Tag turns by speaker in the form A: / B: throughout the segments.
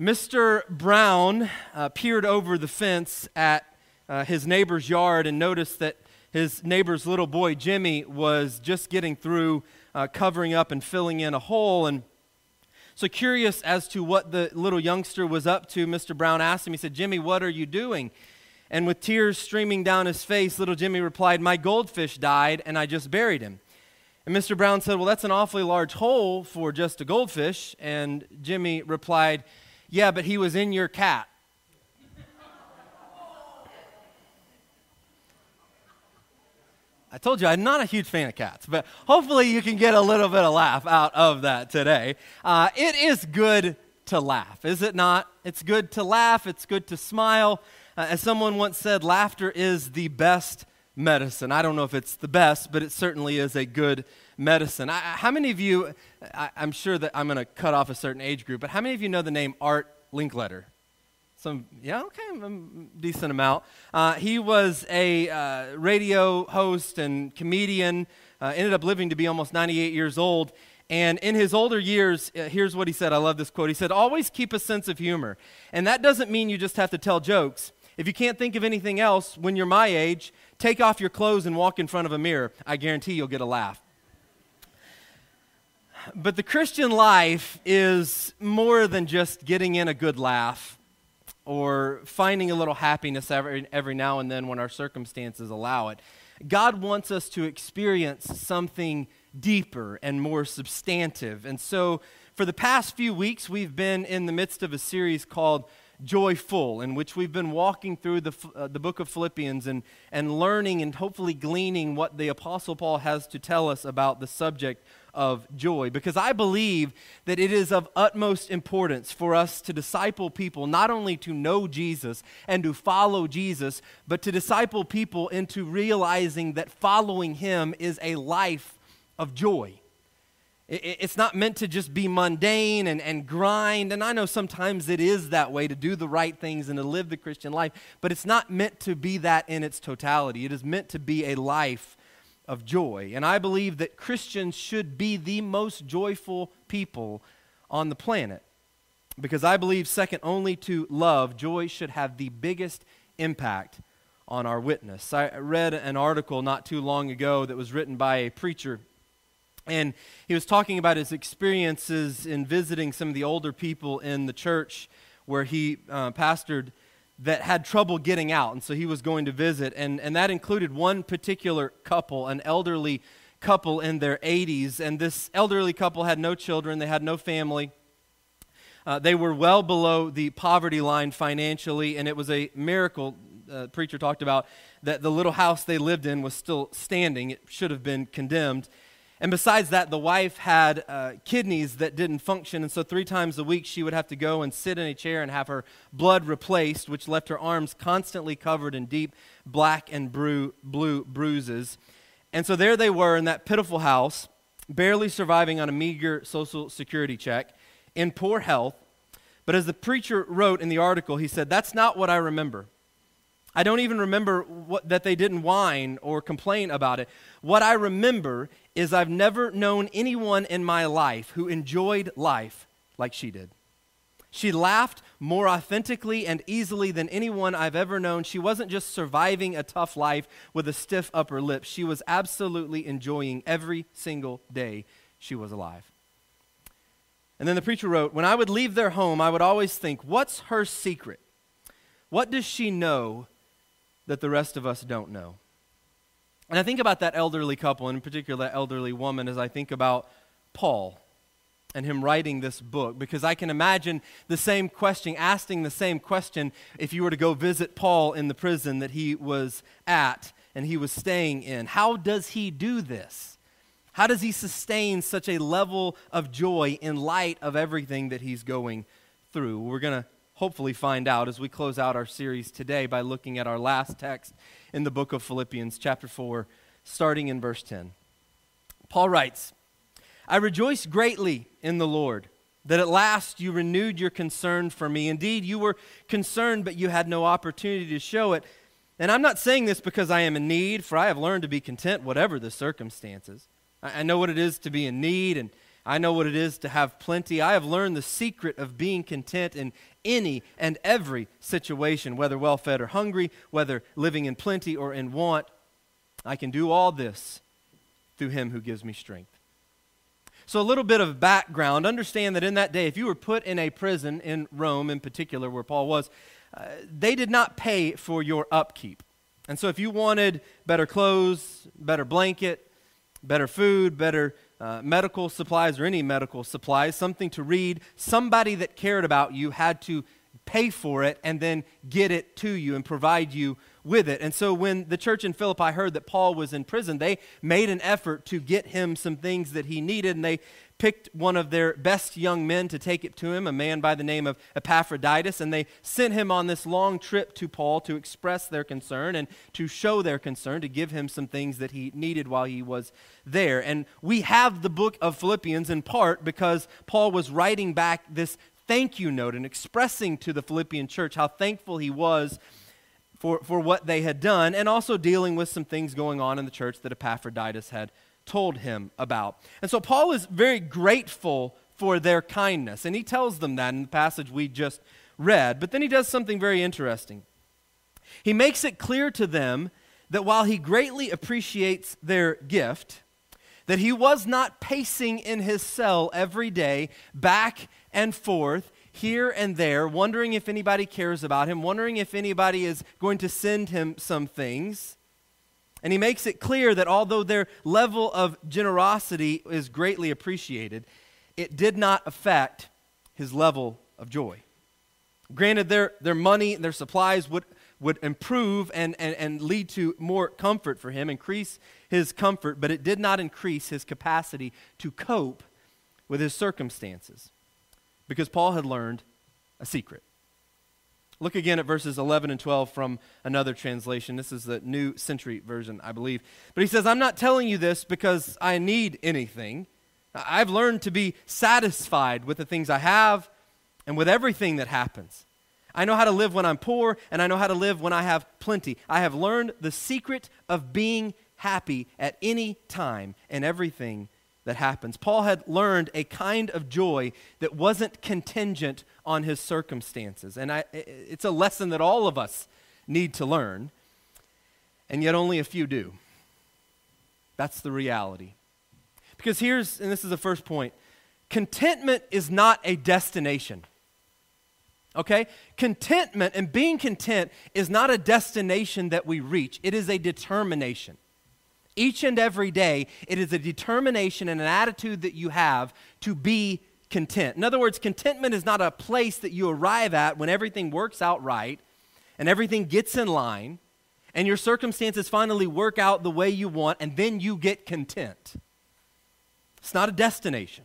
A: Mr. Brown uh, peered over the fence at uh, his neighbor's yard and noticed that his neighbor's little boy, Jimmy, was just getting through uh, covering up and filling in a hole. And so, curious as to what the little youngster was up to, Mr. Brown asked him, he said, Jimmy, what are you doing? And with tears streaming down his face, little Jimmy replied, My goldfish died and I just buried him. And Mr. Brown said, Well, that's an awfully large hole for just a goldfish. And Jimmy replied, Yeah, but he was in your cat. I told you I'm not a huge fan of cats, but hopefully you can get a little bit of laugh out of that today. Uh, it is good to laugh, is it not? It's good to laugh, it's good to smile. Uh, as someone once said, laughter is the best medicine. I don't know if it's the best, but it certainly is a good medicine. I, how many of you, I, am sure that I'm going to cut off a certain age group, but how many of you know the name Art Linkletter? Some, yeah, okay, a decent amount. Uh, he was a uh, radio host and comedian, uh, ended up living to be almost 98 years old. And in his older years, uh, here's what he said. I love this quote. He said, Always keep a sense of humor. And that doesn't mean you just have to tell jokes. If you can't think of anything else when you're my age, take off your clothes and walk in front of a mirror. I guarantee you'll get a laugh. But the Christian life is more than just getting in a good laugh or finding a little happiness every, every now and then when our circumstances allow it. God wants us to experience something deeper and more substantive. And so, for the past few weeks, we've been in the midst of a series called Joyful, in which we've been walking through the, uh, the book of Philippians and, and learning and hopefully gleaning what the Apostle Paul has to tell us about the subject of joy because I believe that it is of utmost importance for us to disciple people not only to know Jesus and to follow Jesus, but to disciple people into realizing that following Him is a life of joy. It's not meant to just be mundane and, and grind. And I know sometimes it is that way to do the right things and to live the Christian life, but it's not meant to be that in its totality. It is meant to be a life of joy. And I believe that Christians should be the most joyful people on the planet. Because I believe, second only to love, joy should have the biggest impact on our witness. I read an article not too long ago that was written by a preacher, and he was talking about his experiences in visiting some of the older people in the church where he uh, pastored that had trouble getting out, and so he was going to visit. And, and that included one particular couple, an elderly couple in their 80s. And this elderly couple had no children, they had no family. Uh, they were well below the poverty line financially, and it was a miracle, uh, preacher talked about, that the little house they lived in was still standing. It should have been condemned. And besides that, the wife had uh, kidneys that didn't function, and so three times a week she would have to go and sit in a chair and have her blood replaced, which left her arms constantly covered in deep black and blue bruises. And so there they were in that pitiful house, barely surviving on a meager social security check, in poor health. But as the preacher wrote in the article, he said, That's not what I remember. I don't even remember what, that they didn't whine or complain about it. What I remember is I've never known anyone in my life who enjoyed life like she did. She laughed more authentically and easily than anyone I've ever known. She wasn't just surviving a tough life with a stiff upper lip, she was absolutely enjoying every single day she was alive. And then the preacher wrote When I would leave their home, I would always think, what's her secret? What does she know that the rest of us don't know? And I think about that elderly couple, and in particular that elderly woman, as I think about Paul and him writing this book, because I can imagine the same question, asking the same question if you were to go visit Paul in the prison that he was at and he was staying in. How does he do this? How does he sustain such a level of joy in light of everything that he's going through? We're going to hopefully find out as we close out our series today by looking at our last text in the book of Philippians, chapter 4, starting in verse 10. Paul writes, I rejoice greatly in the Lord that at last you renewed your concern for me. Indeed, you were concerned, but you had no opportunity to show it. And I'm not saying this because I am in need, for I have learned to be content, whatever the circumstances. I know what it is to be in need, and, I know what it is to have plenty. I have learned the secret of being content in any and every situation, whether well fed or hungry, whether living in plenty or in want. I can do all this through him who gives me strength. So, a little bit of background. Understand that in that day, if you were put in a prison in Rome, in particular, where Paul was, uh, they did not pay for your upkeep. And so, if you wanted better clothes, better blanket, better food, better uh, medical supplies, or any medical supplies, something to read, somebody that cared about you had to pay for it and then get it to you and provide you with it. And so when the church in Philippi heard that Paul was in prison, they made an effort to get him some things that he needed, and they picked one of their best young men to take it to him, a man by the name of Epaphroditus, and they sent him on this long trip to Paul to express their concern and to show their concern, to give him some things that he needed while he was there. And we have the book of Philippians in part because Paul was writing back this thank you note and expressing to the Philippian church how thankful he was for, for what they had done, and also dealing with some things going on in the church that Epaphroditus had told him about. And so Paul is very grateful for their kindness, and he tells them that in the passage we just read. But then he does something very interesting. He makes it clear to them that while he greatly appreciates their gift, that he was not pacing in his cell every day back and forth here and there, wondering if anybody cares about him, wondering if anybody is going to send him some things. And he makes it clear that although their level of generosity is greatly appreciated, it did not affect his level of joy. Granted, their, their money and their supplies would, would improve and, and, and lead to more comfort for him, increase his comfort, but it did not increase his capacity to cope with his circumstances because Paul had learned a secret. Look again at verses 11 and 12 from another translation. This is the New Century Version, I believe. But he says, I'm not telling you this because I need anything. I've learned to be satisfied with the things I have and with everything that happens. I know how to live when I'm poor, and I know how to live when I have plenty. I have learned the secret of being happy at any time and everything that happens. Paul had learned a kind of joy that wasn't contingent on his circumstances. And I, it's a lesson that all of us need to learn, and yet only a few do. That's the reality. Because here's, and this is the first point contentment is not a destination. Okay? Contentment and being content is not a destination that we reach, it is a determination. Each and every day, it is a determination and an attitude that you have to be content. In other words, contentment is not a place that you arrive at when everything works out right and everything gets in line and your circumstances finally work out the way you want and then you get content. It's not a destination.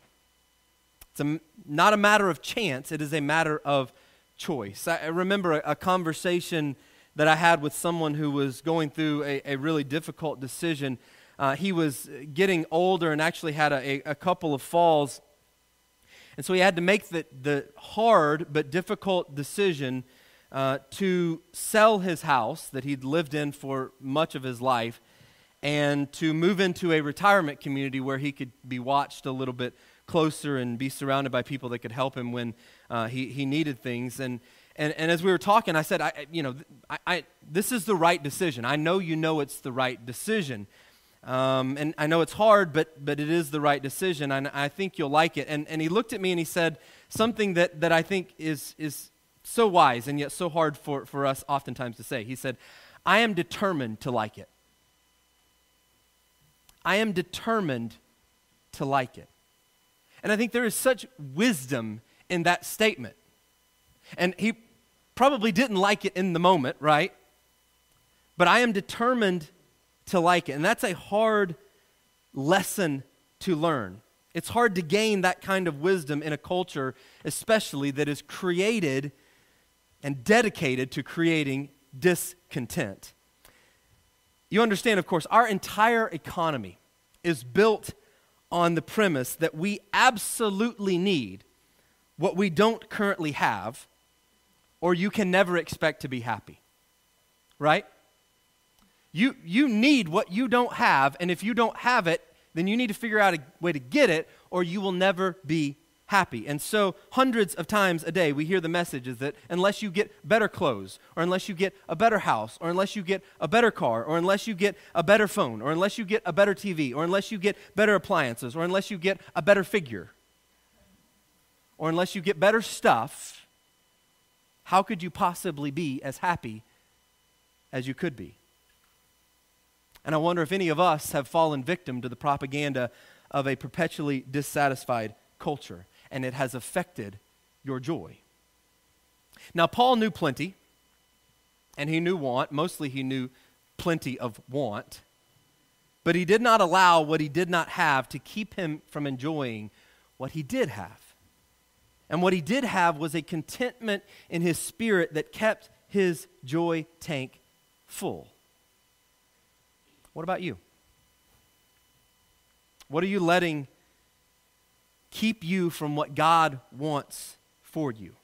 A: It's a, not a matter of chance, it is a matter of choice. I, remember a, a conversation that I had with someone who was going through a, a really difficult decision. Uh, he was getting older and actually had a, a, couple of falls. And so he had to make the, the hard but difficult decision uh, to sell his house that he'd lived in for much of his life and to move into a retirement community where he could be watched a little bit closer and be surrounded by people that could help him when uh, he, he needed things. And, and, and as we were talking, I said, I, you know, I, I, this is the right decision. I know you know it's the right decision. Um, and I know it's hard, but, but it is the right decision, and I think you'll like it. And, and he looked at me and he said something that, that I think is, is so wise and yet so hard for, for us oftentimes to say. He said, I am determined to like it. I am determined to like it. And I think there is such wisdom in that statement. And he probably didn't like it in the moment, right? But I am determined to like it. And that's a hard lesson to learn. It's hard to gain that kind of wisdom in a culture, especially that is created and dedicated to creating discontent. You understand, of course, our entire economy is built on the premise that we absolutely need what we don't currently have or you can never expect to be happy. Right? You, you need what you don't have, and if you don't have it, then you need to figure out a way to get it, or you will never be happy. And so, hundreds of times a day, we hear the message is that unless you get better clothes, or unless you get a better house, or unless you get a better car, or unless you get a better phone, or unless you get a better TV, or unless you get better appliances, or unless you get a better figure, or unless you get better stuff, how could you possibly be as happy as you could be? And I wonder if any of us have fallen victim to the propaganda of a perpetually dissatisfied culture and it has affected your joy. Now, Paul knew plenty, and he knew want. Mostly, he knew plenty of want. But he did not allow what he did not have to keep him from enjoying what he did have. And what he did have was a contentment in his spirit that kept his joy tank full. What about you? What are you letting keep you from what God wants for you,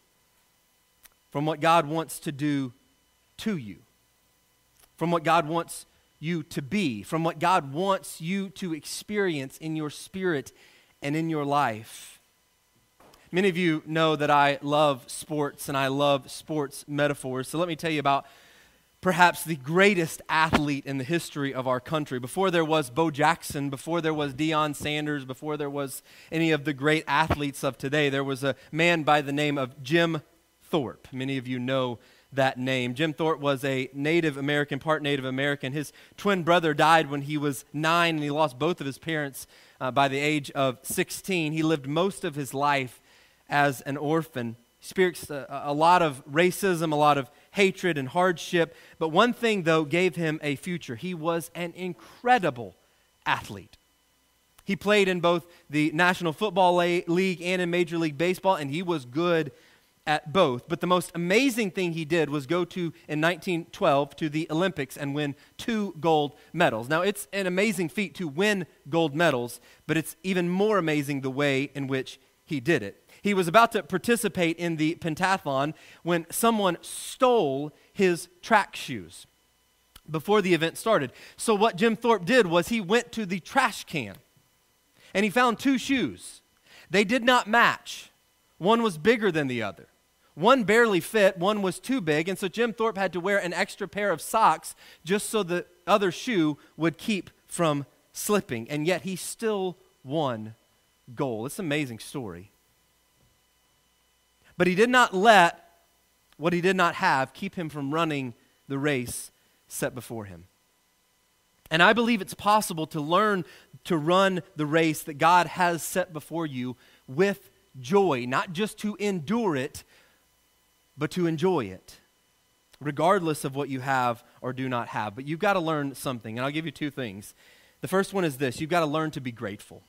A: from what God wants to do to you, from what God wants you to be, from what God wants you to experience in your spirit and in your life. Many of you know that I love sports and I love sports metaphors. So let me tell you about perhaps the greatest athlete in the history of our country. Before there was Bo Jackson, before there was Deion Sanders, before there was any of the great athletes of today, there was a man by the name of Jim Thorpe. Many of you know that name. Jim Thorpe was a Native American, part Native American. His twin brother died when he was nine, and he lost both of his parents uh, by the age of 16. He lived most of his life as an orphan. He experienced a, a lot of racism, a lot of hatred and hardship. But one thing, though, gave him a future. He was an incredible athlete. He played in both the National Football League and in Major League Baseball, and he was good at both. But the most amazing thing he did was go to, in 1912, to the Olympics and win two gold medals. Now, it's an amazing feat to win gold medals, but it's even more amazing the way in which he did it. He was about to participate in the pentathlon when someone stole his track shoes before the event started. So, what Jim Thorpe did was he went to the trash can and he found two shoes. They did not match, one was bigger than the other. One barely fit, one was too big, and so Jim Thorpe had to wear an extra pair of socks just so the other shoe would keep from slipping. And yet he still won gold. It's an amazing story. But he did not let what he did not have keep him from running the race set before him. And I believe it's possible to learn to run the race that God has set before you with joy, not just to endure it, but to enjoy it, regardless of what you have or do not have. But you've got to learn something, and I'll give you two things. The first one is this you've got to learn to be grateful.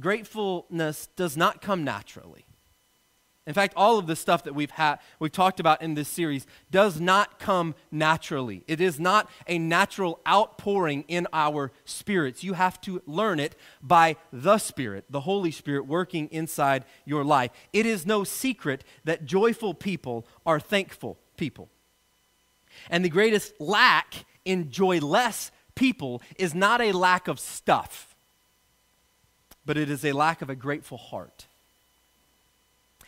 A: Gratefulness does not come naturally. In fact, all of the stuff that we've had, we've talked about in this series does not come naturally. It is not a natural outpouring in our spirits. You have to learn it by the Spirit, the Holy Spirit working inside your life. It is no secret that joyful people are thankful people. And the greatest lack in joyless people is not a lack of stuff but it is a lack of a grateful heart.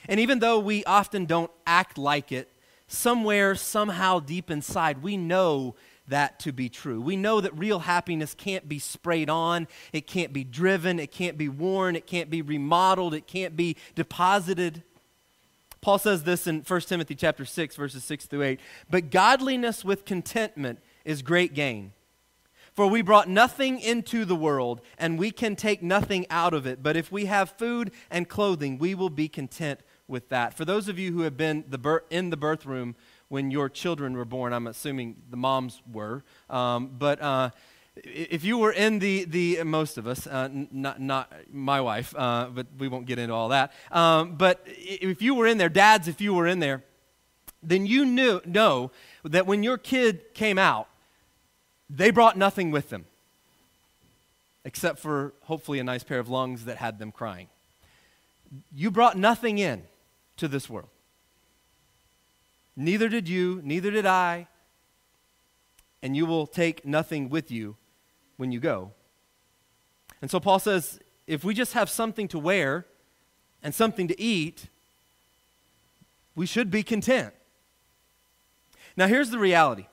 A: And even though we often don't act like it, somewhere, somehow deep inside, we know that to be true. We know that real happiness can't be sprayed on, it can't be driven, it can't be worn, it can't be remodeled, it can't be deposited. Paul says this in 1 Timothy chapter 6 verses 6 through 8, but godliness with contentment is great gain. For we brought nothing into the world, and we can take nothing out of it. But if we have food and clothing, we will be content with that. For those of you who have been the bir- in the birth room when your children were born, I'm assuming the moms were, um, but uh, if you were in the, the most of us, uh, not, not my wife, uh, but we won't get into all that, um, but if you were in there, dads, if you were in there, then you knew, know that when your kid came out, they brought nothing with them except for hopefully a nice pair of lungs that had them crying. You brought nothing in to this world. Neither did you, neither did I, and you will take nothing with you when you go. And so Paul says if we just have something to wear and something to eat, we should be content. Now, here's the reality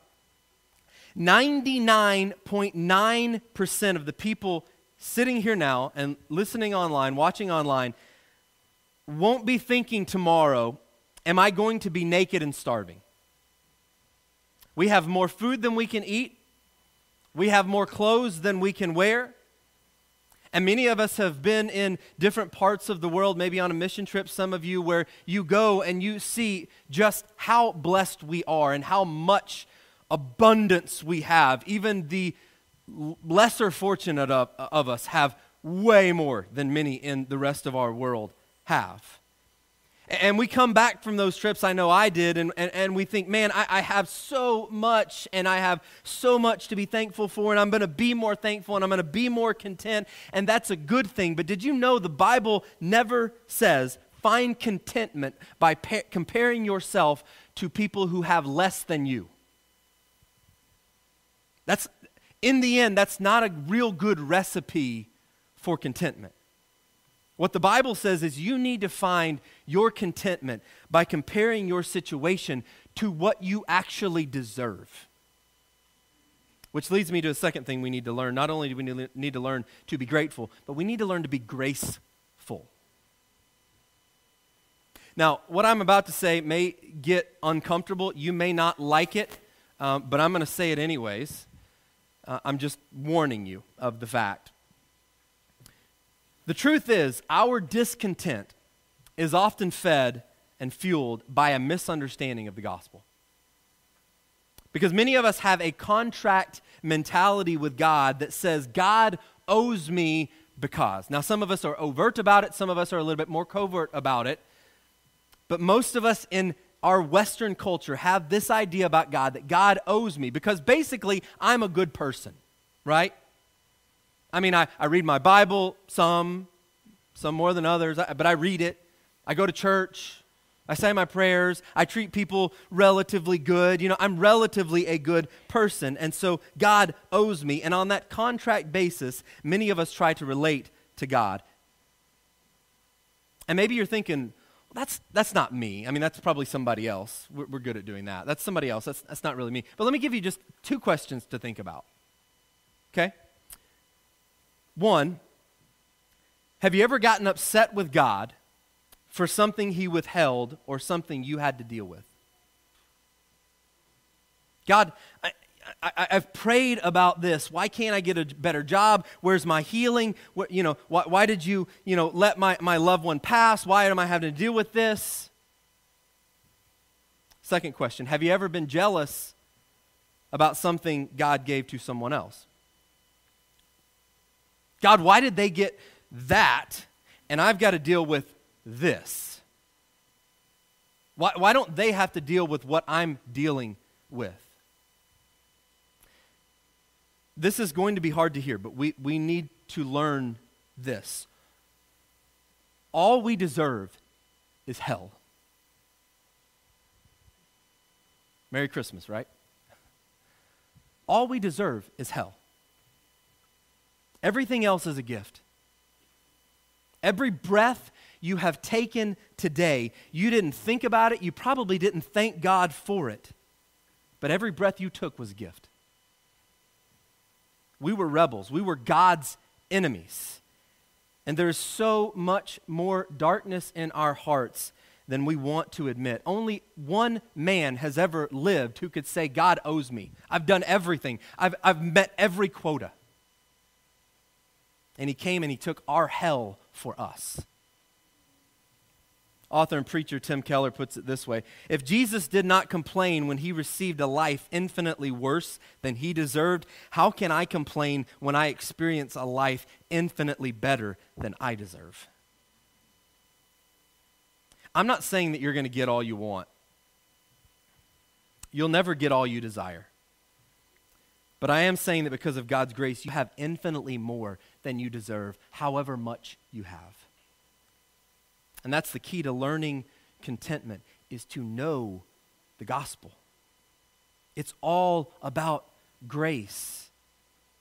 A: 99.9% of the people sitting here now and listening online, watching online, won't be thinking tomorrow, Am I going to be naked and starving? We have more food than we can eat. We have more clothes than we can wear. And many of us have been in different parts of the world, maybe on a mission trip, some of you, where you go and you see just how blessed we are and how much abundance we have. Even the lesser fortunate of, of us have way more than many in the rest of our world have. And we come back from those trips, I know I did, and, and, and we think, man, I, I have so much, and I have so much to be thankful for, and I'm going to be more thankful, and I'm going to be more content, and that's a good thing. But did you know the Bible never says find contentment by pa- comparing yourself to people who have less than you? That's, in the end, that's not a real good recipe for contentment. What the Bible says is you need to find your contentment by comparing your situation to what you actually deserve. Which leads me to a second thing we need to learn. Not only do we need to learn to be grateful, but we need to learn to be graceful. Now, what I'm about to say may get uncomfortable. You may not like it, um, but I'm going to say it anyways. Uh, I'm just warning you of the fact. The truth is, our discontent is often fed and fueled by a misunderstanding of the gospel. Because many of us have a contract mentality with God that says, God owes me because. Now, some of us are overt about it, some of us are a little bit more covert about it. But most of us in our Western culture have this idea about God that God owes me because basically I'm a good person, right? I mean, I, I read my Bible, some, some more than others, but I read it. I go to church. I say my prayers. I treat people relatively good. You know, I'm relatively a good person. And so God owes me. And on that contract basis, many of us try to relate to God. And maybe you're thinking, that's, that's not me. I mean, that's probably somebody else. We're, we're good at doing that. That's somebody else. That's, that's not really me. But let me give you just two questions to think about. Okay? One, have you ever gotten upset with God for something he withheld or something you had to deal with? God, I, I, have prayed about this. Why can't I get a better job? Where's my healing? What, you know, why, why did you, you know, let my, my loved one pass? Why am I having to deal with this? Second question Have you ever been jealous about something God gave to someone else? God, why did they get that and I've got to deal with this? Why, why don't they have to deal with what I'm dealing with? This is going to be hard to hear, but we, we need to learn this. All we deserve is hell. Merry Christmas, right? All we deserve is hell. Everything else is a gift. Every breath you have taken today, you didn't think about it, you probably didn't thank God for it, but every breath you took was a gift. We were rebels, we were God's enemies. And there's so much more darkness in our hearts than we want to admit. Only one man has ever lived who could say, God owes me. I've done everything, I've, I've met every quota and he came and he took our hell for us. Author and preacher Tim Keller puts it this way If Jesus did not complain when he received a life infinitely worse than he deserved, how can I complain when I experience a life infinitely better than I deserve? I'm not saying that you're going to get all you want. You'll never get all you desire. But I am saying that because of God's grace, you have infinitely more than you deserve, however much you have. And that's the key to learning contentment is to know the gospel. It's all about grace.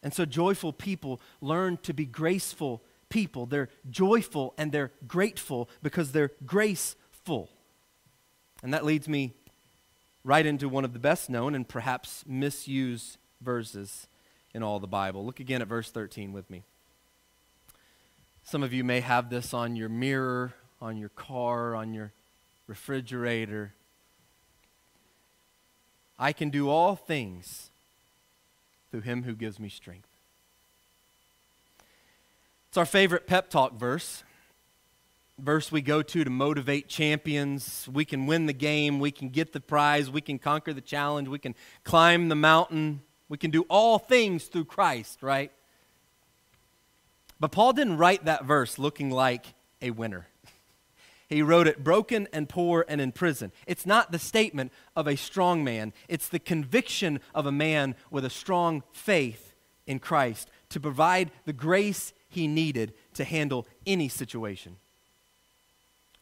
A: And so joyful people learn to be graceful people. They're joyful and they're grateful because they're graceful. And that leads me right into one of the best known and perhaps misused verses in all the Bible. Look again at verse 13 with me. Some of you may have this on your mirror, on your car, on your refrigerator. I can do all things through him who gives me strength. It's our favorite pep talk verse. Verse we go to to motivate champions. We can win the game. We can get the prize. We can conquer the challenge. We can climb the mountain. We can do all things through Christ, right? But Paul didn't write that verse looking like a winner. He wrote it broken and poor and in prison. It's not the statement of a strong man, it's the conviction of a man with a strong faith in Christ to provide the grace he needed to handle any situation.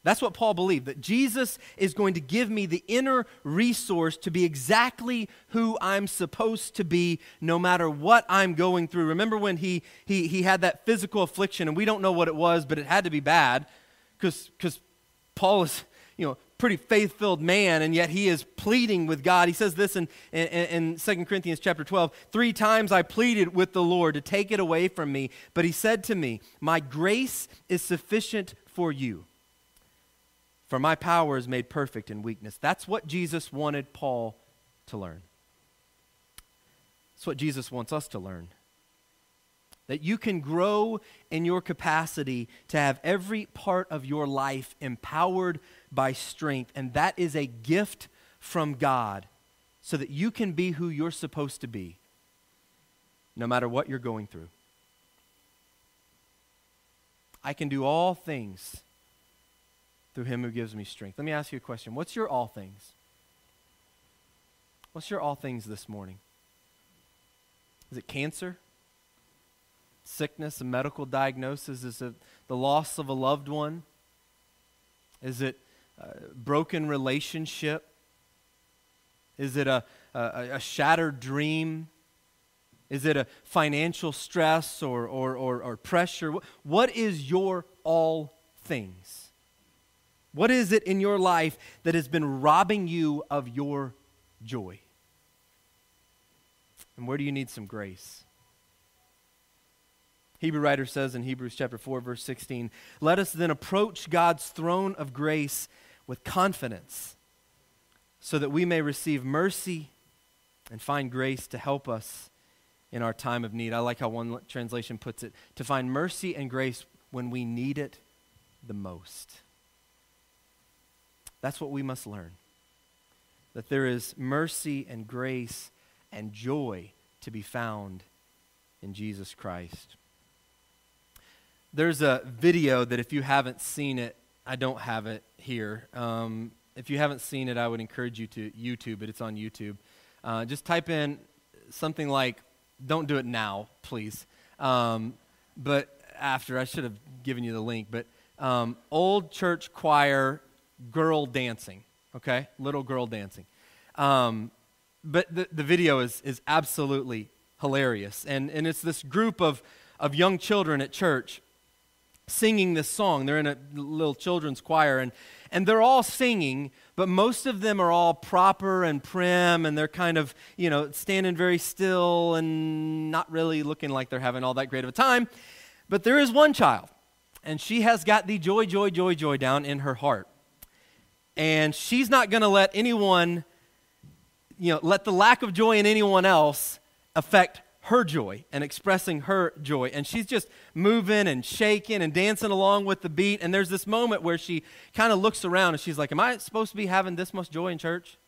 A: That's what Paul believed that Jesus is going to give me the inner resource to be exactly who I'm supposed to be no matter what I'm going through. Remember when he, he, he had that physical affliction, and we don't know what it was, but it had to be bad because Paul is, you know, pretty faith-filled man, and yet he is pleading with God. He says this in, in, in 2 Corinthians chapter 12, three times I pleaded with the Lord to take it away from me, but he said to me, my grace is sufficient for you, for my power is made perfect in weakness. That's what Jesus wanted Paul to learn. That's what Jesus wants us to learn that you can grow in your capacity to have every part of your life empowered by strength. And that is a gift from God so that you can be who you're supposed to be, no matter what you're going through. I can do all things through him who gives me strength. Let me ask you a question. What's your all things? What's your all things this morning? Is it cancer? Sickness, a medical diagnosis? Is it the loss of a loved one? Is it a broken relationship? Is it a, a, a shattered dream? Is it a financial stress or, or, or, or pressure? What is your all things? What is it in your life that has been robbing you of your joy? And where do you need some grace? Hebrew writer says in Hebrews chapter 4 verse 16, "Let us then approach God's throne of grace with confidence, so that we may receive mercy and find grace to help us in our time of need." I like how one translation puts it, to find mercy and grace when we need it the most. That's what we must learn. That there is mercy and grace and joy to be found in Jesus Christ. There's a video that if you haven't seen it, I don't have it here. Um, if you haven't seen it, I would encourage you to YouTube it. It's on YouTube. Uh, just type in something like, don't do it now, please. Um, but after, I should have given you the link, but um, old church choir girl dancing, okay? Little girl dancing. Um, but the, the video is, is absolutely hilarious. And, and it's this group of, of young children at church singing this song. They're in a little children's choir, and, and they're all singing, but most of them are all proper and prim, and they're kind of, you know, standing very still and not really looking like they're having all that great of a time. But there is one child, and she has got the joy, joy, joy, joy down in her heart. And she's not going to let anyone, you know, let the lack of joy in anyone else affect her joy and expressing her joy. And she's just moving and shaking and dancing along with the beat. And there's this moment where she kind of looks around and she's like, Am I supposed to be having this much joy in church?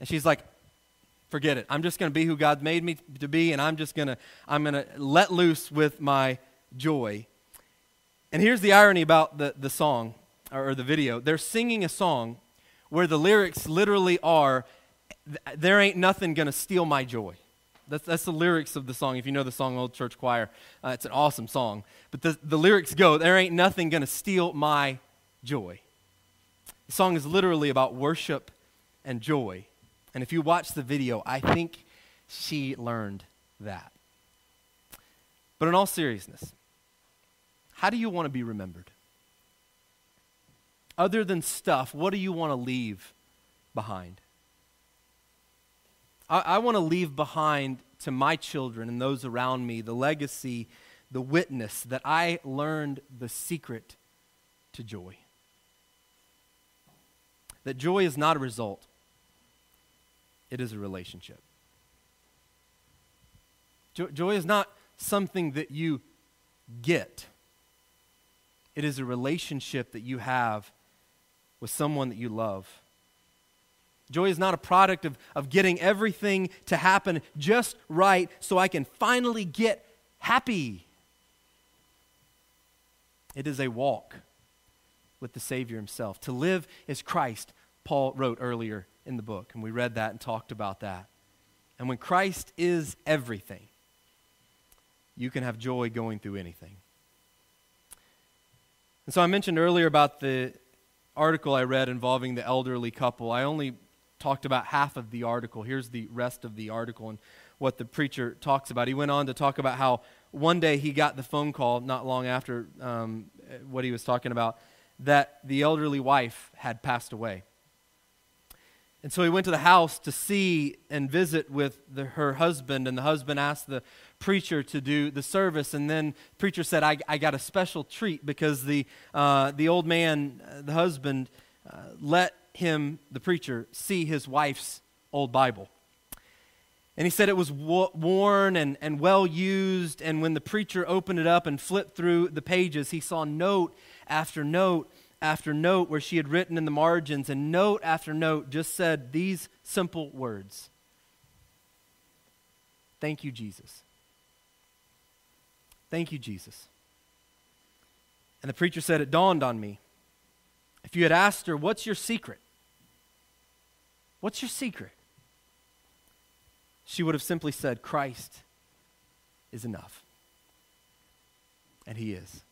A: And she's like, Forget it. I'm just going to be who God made me to be, and I'm just going to I'm going to let loose with my joy. And here's the irony about the, the song or the video. They're singing a song where the lyrics literally are, There ain't nothing going to steal my joy. That's, that's the lyrics of the song. If you know the song Old Church Choir, uh, it's an awesome song. But the, the lyrics go, There ain't nothing going to steal my joy. The song is literally about worship and joy. And if you watch the video, I think she learned that. But in all seriousness, how do you want to be remembered? Other than stuff, what do you want to leave behind? I, I want to leave behind to my children and those around me the legacy, the witness that I learned the secret to joy. That joy is not a result, it is a relationship. Jo- joy is not something that you get, it is a relationship that you have with someone that you love. Joy is not a product of, of getting everything to happen just right so I can finally get happy. It is a walk with the Savior Himself. To live is Christ, Paul wrote earlier in the book, and we read that and talked about that. And when Christ is everything, you can have joy going through anything. And so I mentioned earlier about the article I read involving the elderly couple. I only talked about half of the article. Here's the rest of the article and what the preacher talks about. He went on to talk about how one day he got the phone call, not long after um, what he was talking about, that the elderly wife had passed away. And so he went to the house to see and visit with the, her husband, and the husband asked the preacher to do the service. And then the preacher said, I, I got a special treat because the, uh, the old man, uh, the husband, uh, let him, the preacher, see his wife's old Bible. And he said it was worn and, and well used. And when the preacher opened it up and flipped through the pages, he saw note after note after note where she had written in the margins, and note after note just said these simple words Thank you, Jesus. Thank you, Jesus. And the preacher said, It dawned on me. If you had asked her, What's your secret? What's your secret? She would have simply said, Christ is enough. And He is.